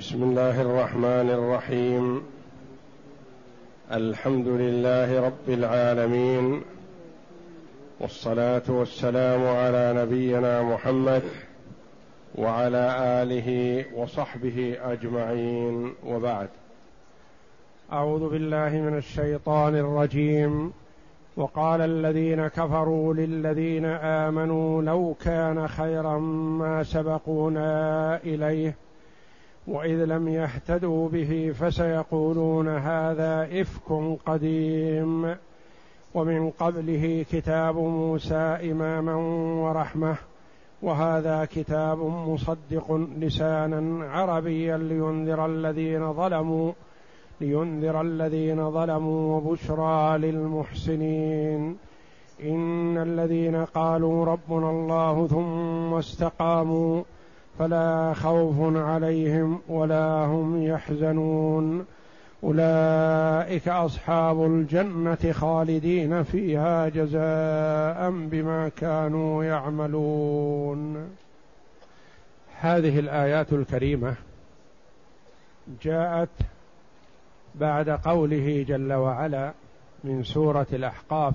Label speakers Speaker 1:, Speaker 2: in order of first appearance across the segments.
Speaker 1: بسم الله الرحمن الرحيم الحمد لله رب العالمين والصلاه والسلام على نبينا محمد وعلى اله وصحبه اجمعين وبعد
Speaker 2: اعوذ بالله من الشيطان الرجيم وقال الذين كفروا للذين امنوا لو كان خيرا ما سبقونا اليه واذ لم يهتدوا به فسيقولون هذا افك قديم ومن قبله كتاب موسى اماما ورحمه وهذا كتاب مصدق لسانا عربيا لينذر الذين ظلموا لينذر الذين ظلموا وبشرى للمحسنين ان الذين قالوا ربنا الله ثم استقاموا فلا خوف عليهم ولا هم يحزنون اولئك اصحاب الجنه خالدين فيها جزاء بما كانوا يعملون هذه الايات الكريمه جاءت بعد قوله جل وعلا من سوره الاحقاف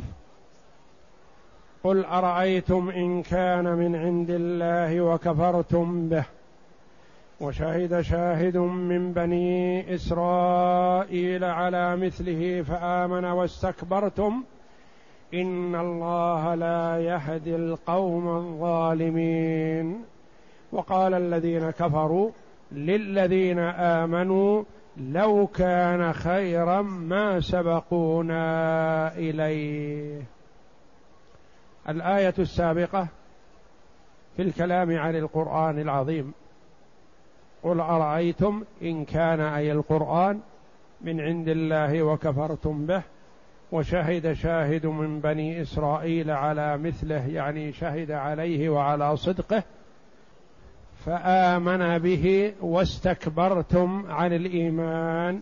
Speaker 2: قل ارايتم ان كان من عند الله وكفرتم به وشهد شاهد من بني اسرائيل على مثله فامن واستكبرتم ان الله لا يهدي القوم الظالمين وقال الذين كفروا للذين امنوا لو كان خيرا ما سبقونا اليه الايه السابقه في الكلام عن القران العظيم قل ارايتم ان كان اي القران من عند الله وكفرتم به وشهد شاهد من بني اسرائيل على مثله يعني شهد عليه وعلى صدقه فامن به واستكبرتم عن الايمان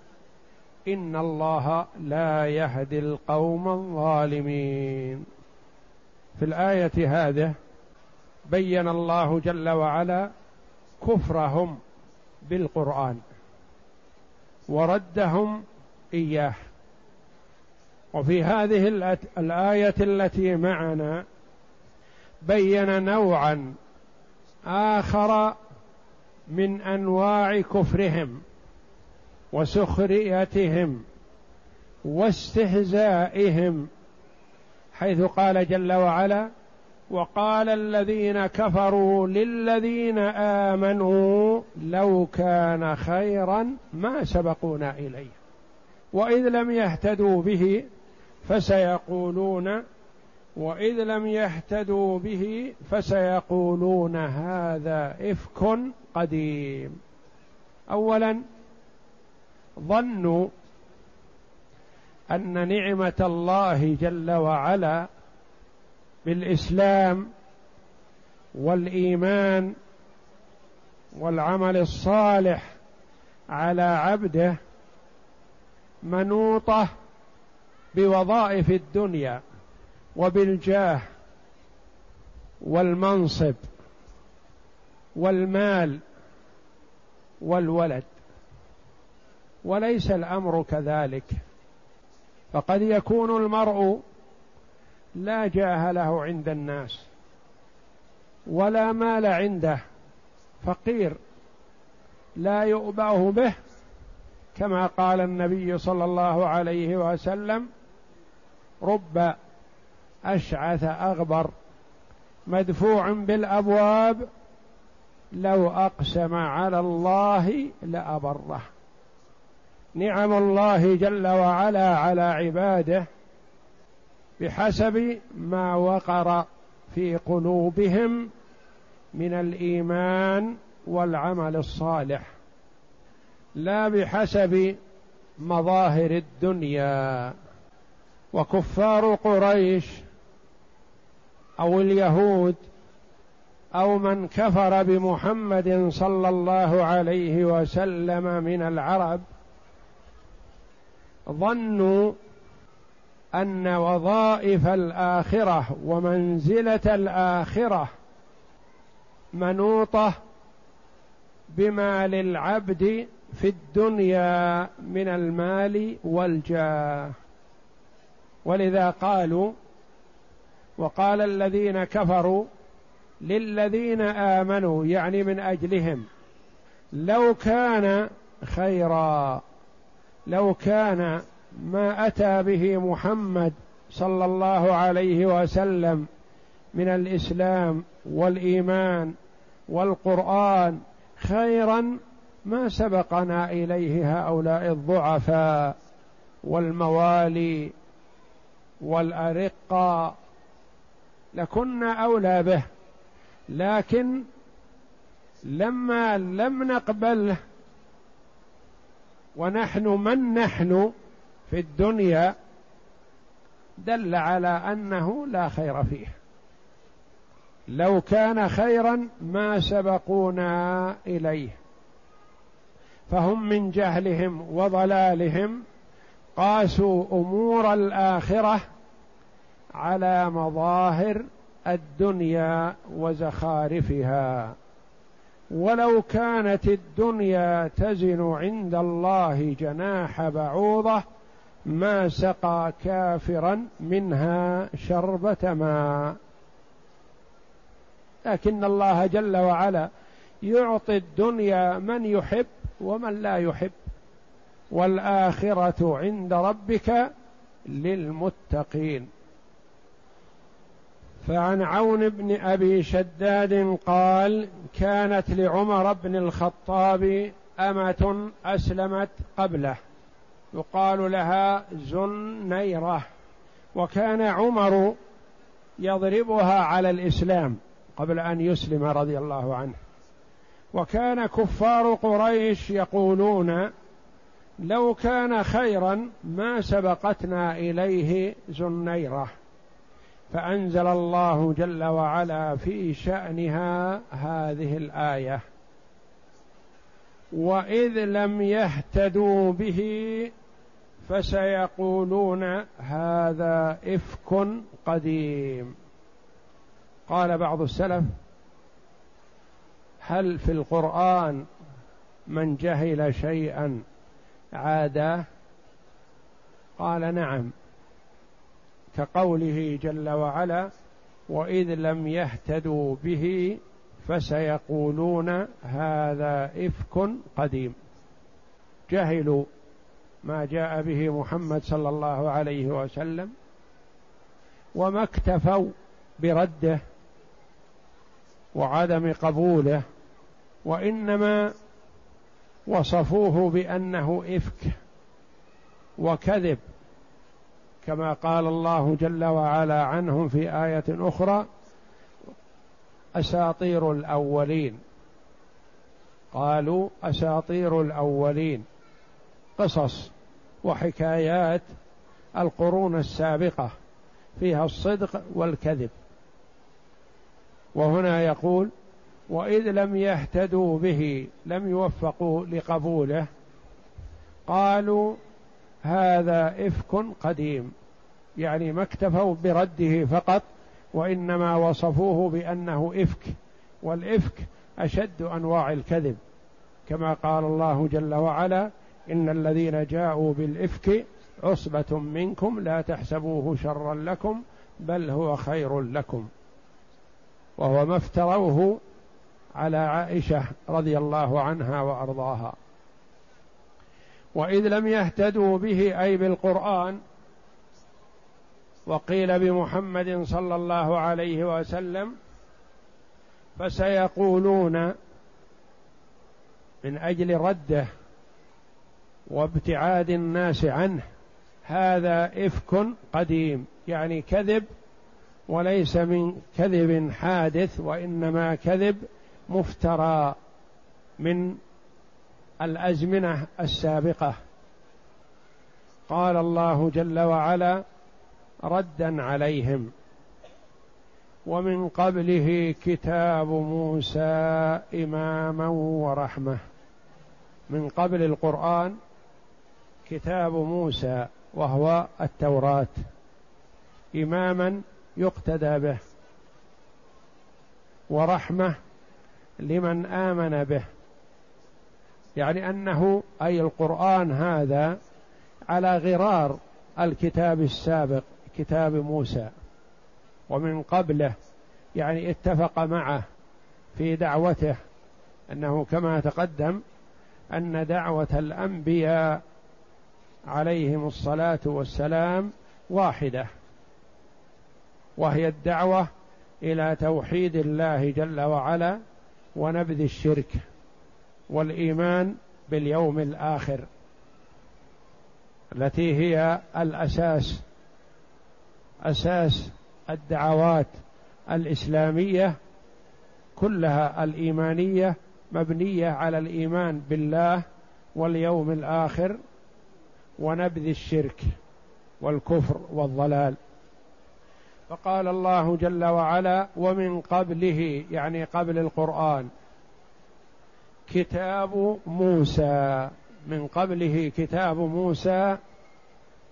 Speaker 2: ان الله لا يهدي القوم الظالمين في الايه هذه بين الله جل وعلا كفرهم بالقران وردهم اياه وفي هذه الايه التي معنا بين نوعا اخر من انواع كفرهم وسخريتهم واستهزائهم حيث قال جل وعلا وقال الذين كفروا للذين امنوا لو كان خيرا ما سبقونا اليه واذ لم يهتدوا به فسيقولون واذ لم يهتدوا به فسيقولون هذا افك قديم اولا ظنوا ان نعمه الله جل وعلا بالاسلام والايمان والعمل الصالح على عبده منوطه بوظائف الدنيا وبالجاه والمنصب والمال والولد وليس الامر كذلك فقد يكون المرء لا جاه له عند الناس ولا مال عنده فقير لا يؤبأه به كما قال النبي صلى الله عليه وسلم رب أشعث أغبر مدفوع بالأبواب لو أقسم على الله لأبره نعم الله جل وعلا على عباده بحسب ما وقر في قلوبهم من الايمان والعمل الصالح لا بحسب مظاهر الدنيا وكفار قريش او اليهود او من كفر بمحمد صلى الله عليه وسلم من العرب ظنوا ان وظائف الاخره ومنزله الاخره منوطه بما للعبد في الدنيا من المال والجاه ولذا قالوا وقال الذين كفروا للذين امنوا يعني من اجلهم لو كان خيرا لو كان ما اتى به محمد صلى الله عليه وسلم من الاسلام والايمان والقران خيرا ما سبقنا اليه هؤلاء الضعفاء والموالي والارقه لكنا اولى به لكن لما لم نقبله ونحن من نحن في الدنيا دل على انه لا خير فيه لو كان خيرا ما سبقونا اليه فهم من جهلهم وضلالهم قاسوا امور الاخره على مظاهر الدنيا وزخارفها ولو كانت الدنيا تزن عند الله جناح بعوضه ما سقى كافرا منها شربه ماء لكن الله جل وعلا يعطي الدنيا من يحب ومن لا يحب والاخره عند ربك للمتقين فعن عون بن ابي شداد قال كانت لعمر بن الخطاب امه اسلمت قبله يقال لها زنيره وكان عمر يضربها على الاسلام قبل ان يسلم رضي الله عنه وكان كفار قريش يقولون لو كان خيرا ما سبقتنا اليه زنيره فانزل الله جل وعلا في شانها هذه الايه واذ لم يهتدوا به فسيقولون هذا افك قديم قال بعض السلف هل في القران من جهل شيئا عاداه قال نعم كقوله جل وعلا واذ لم يهتدوا به فسيقولون هذا افك قديم جهلوا ما جاء به محمد صلى الله عليه وسلم وما اكتفوا برده وعدم قبوله وانما وصفوه بانه افك وكذب كما قال الله جل وعلا عنهم في ايه اخرى اساطير الاولين قالوا اساطير الاولين قصص وحكايات القرون السابقه فيها الصدق والكذب وهنا يقول واذ لم يهتدوا به لم يوفقوا لقبوله قالوا هذا إفك قديم يعني ما اكتفوا برده فقط وإنما وصفوه بأنه إفك والإفك أشد أنواع الكذب كما قال الله جل وعلا إن الذين جاءوا بالإفك عصبة منكم لا تحسبوه شرا لكم بل هو خير لكم وهو ما افتروه على عائشة رضي الله عنها وأرضاها واذ لم يهتدوا به اي بالقران وقيل بمحمد صلى الله عليه وسلم فسيقولون من اجل رده وابتعاد الناس عنه هذا افك قديم يعني كذب وليس من كذب حادث وانما كذب مفترى من الازمنه السابقه قال الله جل وعلا ردا عليهم ومن قبله كتاب موسى اماما ورحمه من قبل القران كتاب موسى وهو التوراه اماما يقتدى به ورحمه لمن امن به يعني انه اي القران هذا على غرار الكتاب السابق كتاب موسى ومن قبله يعني اتفق معه في دعوته انه كما تقدم ان دعوه الانبياء عليهم الصلاه والسلام واحده وهي الدعوه الى توحيد الله جل وعلا ونبذ الشرك والايمان باليوم الاخر التي هي الاساس اساس الدعوات الاسلاميه كلها الايمانيه مبنيه على الايمان بالله واليوم الاخر ونبذ الشرك والكفر والضلال فقال الله جل وعلا ومن قبله يعني قبل القران كتاب موسى من قبله كتاب موسى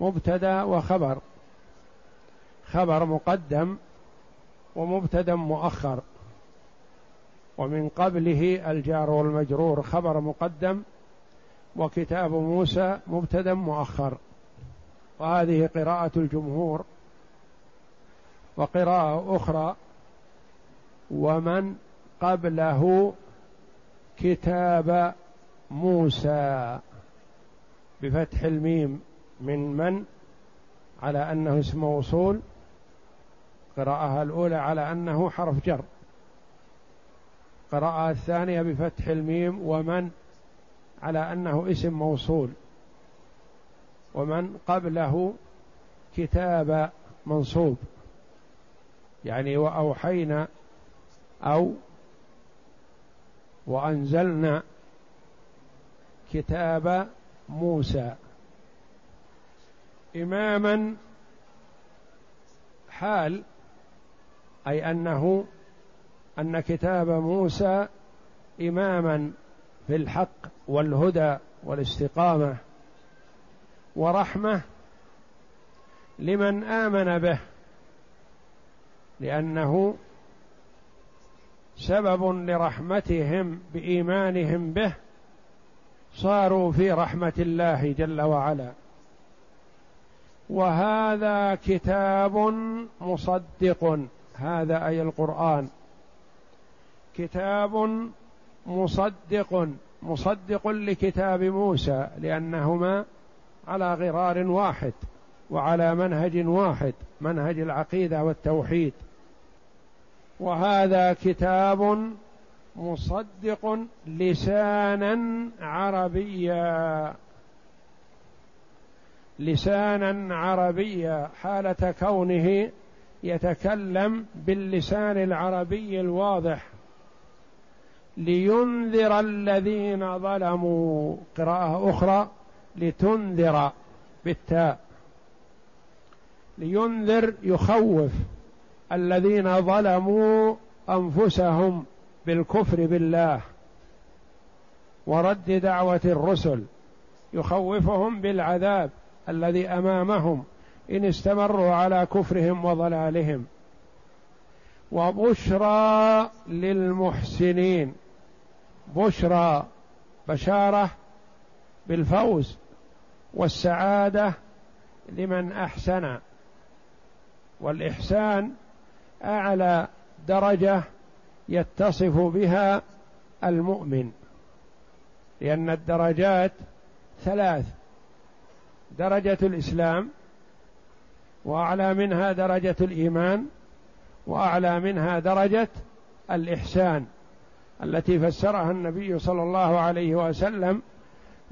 Speaker 2: مبتدا وخبر خبر مقدم ومبتدا مؤخر ومن قبله الجار والمجرور خبر مقدم وكتاب موسى مبتدا مؤخر وهذه قراءة الجمهور وقراءة أخرى ومن قبله كتاب موسى بفتح الميم من من على انه اسم موصول قراءه الاولى على انه حرف جر قراءه الثانيه بفتح الميم ومن على انه اسم موصول ومن قبله كتاب منصوب يعني واوحينا او وأنزلنا كتاب موسى إماما حال أي أنه أن كتاب موسى إماما في الحق والهدى والاستقامة ورحمة لمن آمن به لأنه سبب لرحمتهم بايمانهم به صاروا في رحمه الله جل وعلا وهذا كتاب مصدق هذا اي القران كتاب مصدق مصدق لكتاب موسى لانهما على غرار واحد وعلى منهج واحد منهج العقيده والتوحيد وهذا كتاب مصدق لسانا عربيا لسانا عربيا حاله كونه يتكلم باللسان العربي الواضح لينذر الذين ظلموا قراءه اخرى لتنذر بالتاء لينذر يخوف الذين ظلموا انفسهم بالكفر بالله ورد دعوه الرسل يخوفهم بالعذاب الذي امامهم ان استمروا على كفرهم وضلالهم وبشرى للمحسنين بشرى بشاره بالفوز والسعاده لمن احسن والاحسان اعلى درجه يتصف بها المؤمن لان الدرجات ثلاث درجه الاسلام واعلى منها درجه الايمان واعلى منها درجه الاحسان التي فسرها النبي صلى الله عليه وسلم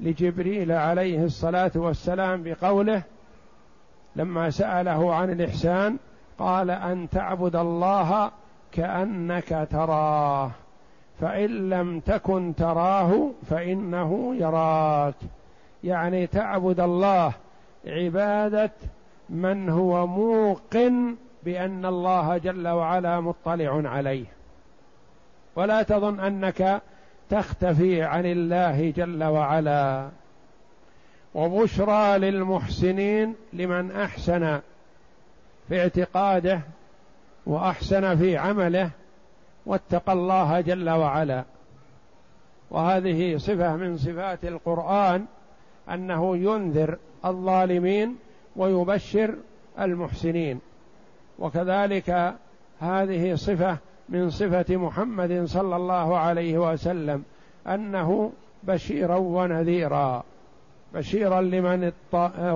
Speaker 2: لجبريل عليه الصلاه والسلام بقوله لما ساله عن الاحسان قال ان تعبد الله كانك تراه فان لم تكن تراه فانه يراك يعني تعبد الله عباده من هو موقن بان الله جل وعلا مطلع عليه ولا تظن انك تختفي عن الله جل وعلا وبشرى للمحسنين لمن احسن في اعتقاده واحسن في عمله واتقى الله جل وعلا وهذه صفه من صفات القران انه ينذر الظالمين ويبشر المحسنين وكذلك هذه صفه من صفه محمد صلى الله عليه وسلم انه بشيرا ونذيرا بشيرا لمن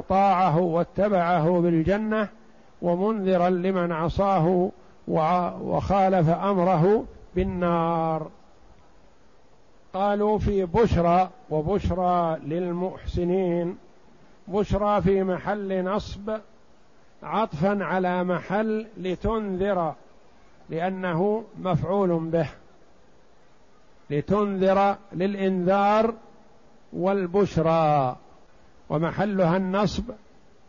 Speaker 2: طاعه واتبعه بالجنه ومنذرا لمن عصاه وخالف امره بالنار قالوا في بشرى وبشرى للمحسنين بشرى في محل نصب عطفا على محل لتنذر لانه مفعول به لتنذر للانذار والبشرى ومحلها النصب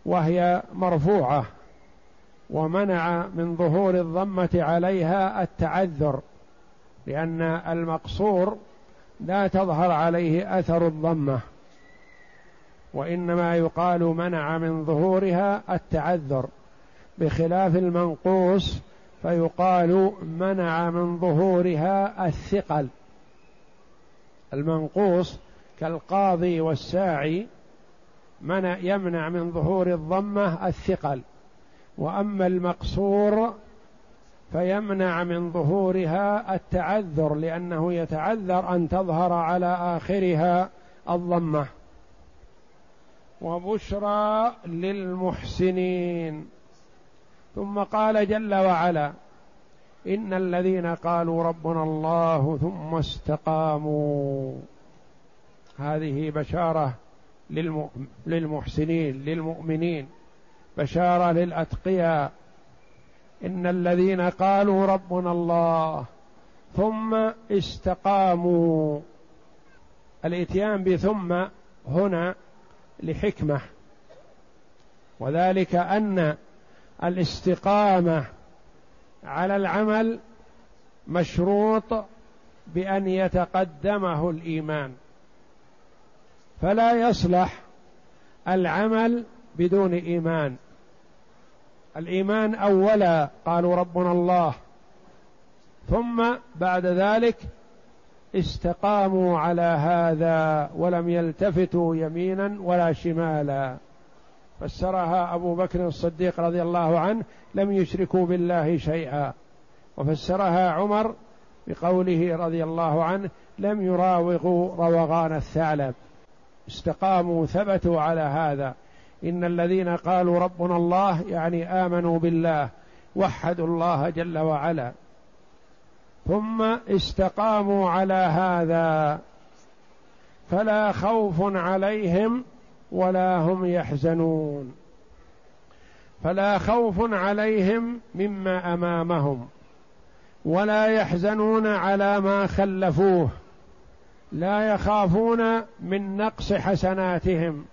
Speaker 2: وهي مرفوعه ومنع من ظهور الضمه عليها التعذر لان المقصور لا تظهر عليه اثر الضمه وانما يقال منع من ظهورها التعذر بخلاف المنقوص فيقال منع من ظهورها الثقل المنقوص كالقاضي والساعي منع يمنع من ظهور الضمه الثقل واما المقصور فيمنع من ظهورها التعذر لانه يتعذر ان تظهر على اخرها الضمه وبشرى للمحسنين ثم قال جل وعلا ان الذين قالوا ربنا الله ثم استقاموا هذه بشاره للمحسنين للمؤمنين بشاره للاتقياء ان الذين قالوا ربنا الله ثم استقاموا الاتيان بثم هنا لحكمه وذلك ان الاستقامه على العمل مشروط بان يتقدمه الايمان فلا يصلح العمل بدون ايمان الإيمان أولا قالوا ربنا الله ثم بعد ذلك استقاموا على هذا ولم يلتفتوا يمينا ولا شمالا فسرها أبو بكر الصديق رضي الله عنه لم يشركوا بالله شيئا وفسرها عمر بقوله رضي الله عنه لم يراوغوا روغان الثعلب استقاموا ثبتوا على هذا إن الذين قالوا ربنا الله يعني آمنوا بالله وحدوا الله جل وعلا ثم استقاموا على هذا فلا خوف عليهم ولا هم يحزنون فلا خوف عليهم مما امامهم ولا يحزنون على ما خلفوه لا يخافون من نقص حسناتهم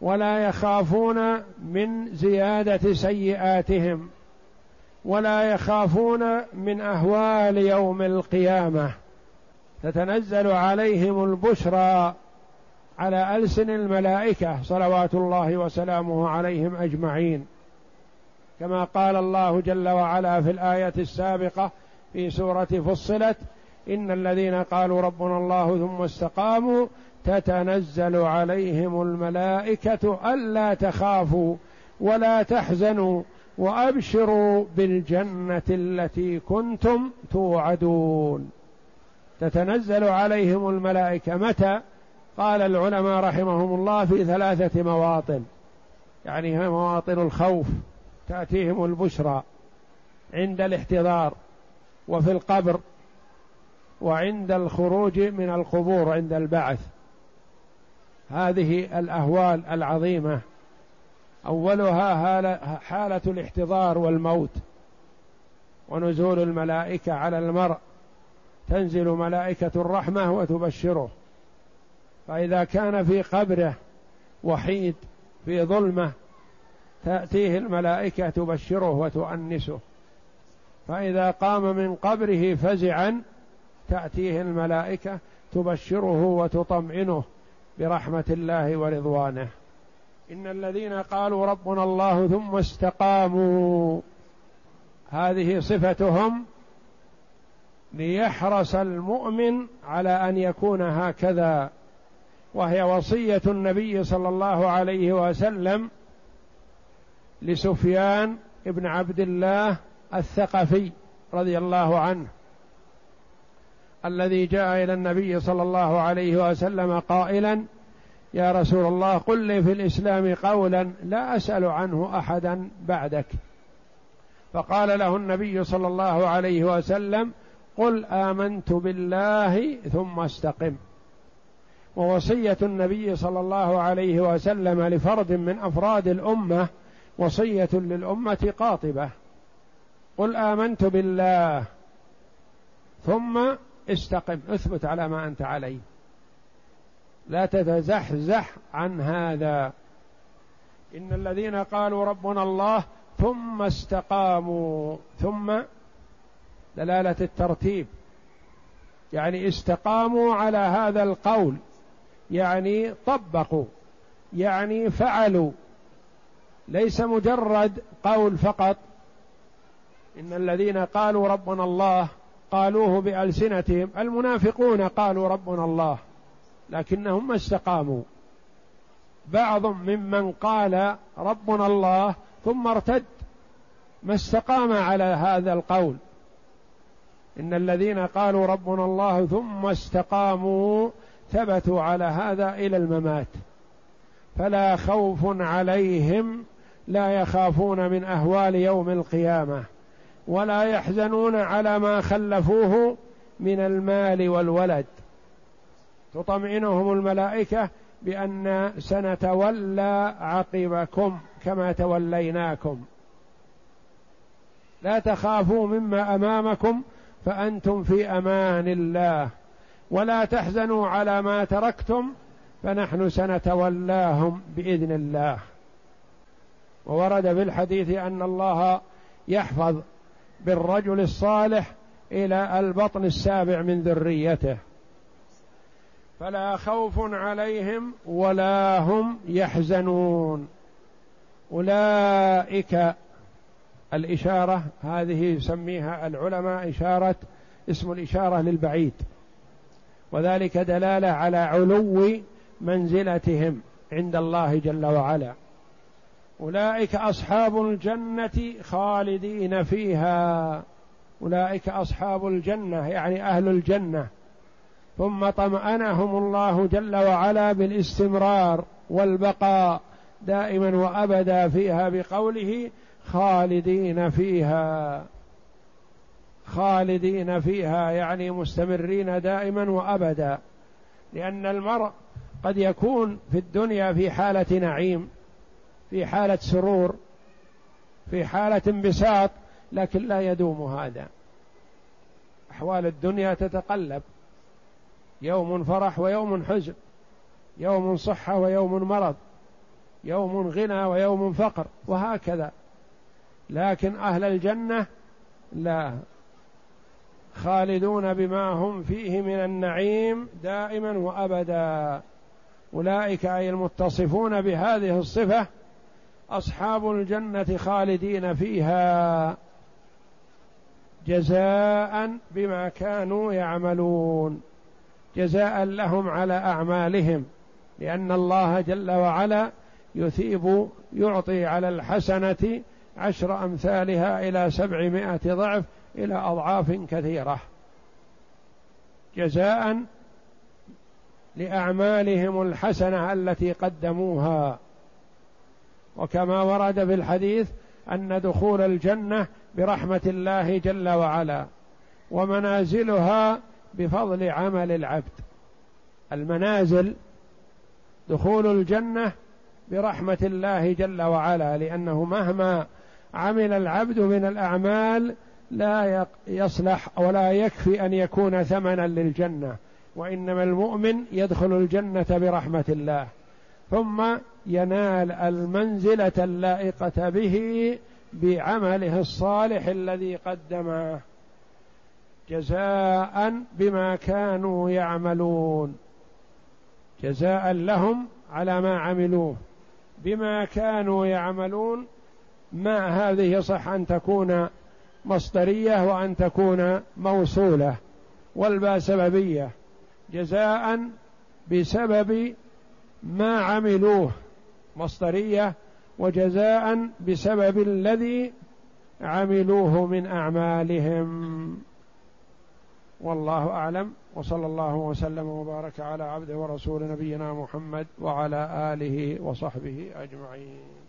Speaker 2: ولا يخافون من زياده سيئاتهم ولا يخافون من اهوال يوم القيامه تتنزل عليهم البشرى على السن الملائكه صلوات الله وسلامه عليهم اجمعين كما قال الله جل وعلا في الايه السابقه في سوره فصلت ان الذين قالوا ربنا الله ثم استقاموا تتنزل عليهم الملائكه الا تخافوا ولا تحزنوا وابشروا بالجنه التي كنتم توعدون تتنزل عليهم الملائكه متى قال العلماء رحمهم الله في ثلاثه مواطن يعني هي مواطن الخوف تاتيهم البشرى عند الاحتضار وفي القبر وعند الخروج من القبور عند البعث هذه الأهوال العظيمة أولها حالة الاحتضار والموت ونزول الملائكة على المرء تنزل ملائكة الرحمة وتبشره فإذا كان في قبره وحيد في ظلمة تأتيه الملائكة تبشره وتؤنسه فإذا قام من قبره فزعا تأتيه الملائكة تبشره وتطمئنه برحمه الله ورضوانه ان الذين قالوا ربنا الله ثم استقاموا هذه صفتهم ليحرص المؤمن على ان يكون هكذا وهي وصيه النبي صلى الله عليه وسلم لسفيان بن عبد الله الثقفي رضي الله عنه الذي جاء الى النبي صلى الله عليه وسلم قائلا يا رسول الله قل لي في الاسلام قولا لا اسال عنه احدا بعدك فقال له النبي صلى الله عليه وسلم قل امنت بالله ثم استقم ووصيه النبي صلى الله عليه وسلم لفرد من افراد الامه وصيه للامه قاطبه قل امنت بالله ثم استقم اثبت على ما انت عليه لا تتزحزح عن هذا ان الذين قالوا ربنا الله ثم استقاموا ثم دلاله الترتيب يعني استقاموا على هذا القول يعني طبقوا يعني فعلوا ليس مجرد قول فقط ان الذين قالوا ربنا الله قالوه بألسنتهم المنافقون قالوا ربنا الله لكنهم ما استقاموا بعض ممن قال ربنا الله ثم ارتد ما استقام على هذا القول ان الذين قالوا ربنا الله ثم استقاموا ثبتوا على هذا الى الممات فلا خوف عليهم لا يخافون من اهوال يوم القيامه ولا يحزنون على ما خلفوه من المال والولد تطمئنهم الملائكه بان سنتولى عقبكم كما توليناكم لا تخافوا مما امامكم فانتم في امان الله ولا تحزنوا على ما تركتم فنحن سنتولاهم باذن الله وورد في الحديث ان الله يحفظ بالرجل الصالح الى البطن السابع من ذريته فلا خوف عليهم ولا هم يحزنون اولئك الاشاره هذه يسميها العلماء اشاره اسم الاشاره للبعيد وذلك دلاله على علو منزلتهم عند الله جل وعلا أولئك أصحاب الجنة خالدين فيها أولئك أصحاب الجنة يعني أهل الجنة ثم طمأنهم الله جل وعلا بالاستمرار والبقاء دائما وأبدا فيها بقوله خالدين فيها خالدين فيها يعني مستمرين دائما وأبدا لأن المرء قد يكون في الدنيا في حالة نعيم في حالة سرور في حالة انبساط لكن لا يدوم هذا أحوال الدنيا تتقلب يوم فرح ويوم حزن يوم صحة ويوم مرض يوم غنى ويوم فقر وهكذا لكن أهل الجنة لا خالدون بما هم فيه من النعيم دائما وأبدا أولئك أي المتصفون بهذه الصفة اصحاب الجنه خالدين فيها جزاء بما كانوا يعملون جزاء لهم على اعمالهم لان الله جل وعلا يثيب يعطي على الحسنه عشر امثالها الى سبعمائه ضعف الى اضعاف كثيره جزاء لاعمالهم الحسنه التي قدموها وكما ورد في الحديث ان دخول الجنه برحمه الله جل وعلا ومنازلها بفضل عمل العبد المنازل دخول الجنه برحمه الله جل وعلا لانه مهما عمل العبد من الاعمال لا يصلح ولا يكفي ان يكون ثمنا للجنه وانما المؤمن يدخل الجنه برحمه الله ثم ينال المنزلة اللائقة به بعمله الصالح الذي قدمه جزاء بما كانوا يعملون جزاء لهم على ما عملوه بما كانوا يعملون ما هذه صح ان تكون مصدريه وان تكون موصوله والباء سببيه جزاء بسبب ما عملوه مصدريه وجزاء بسبب الذي عملوه من اعمالهم والله اعلم وصلى الله وسلم وبارك على عبده ورسول نبينا محمد وعلى اله وصحبه اجمعين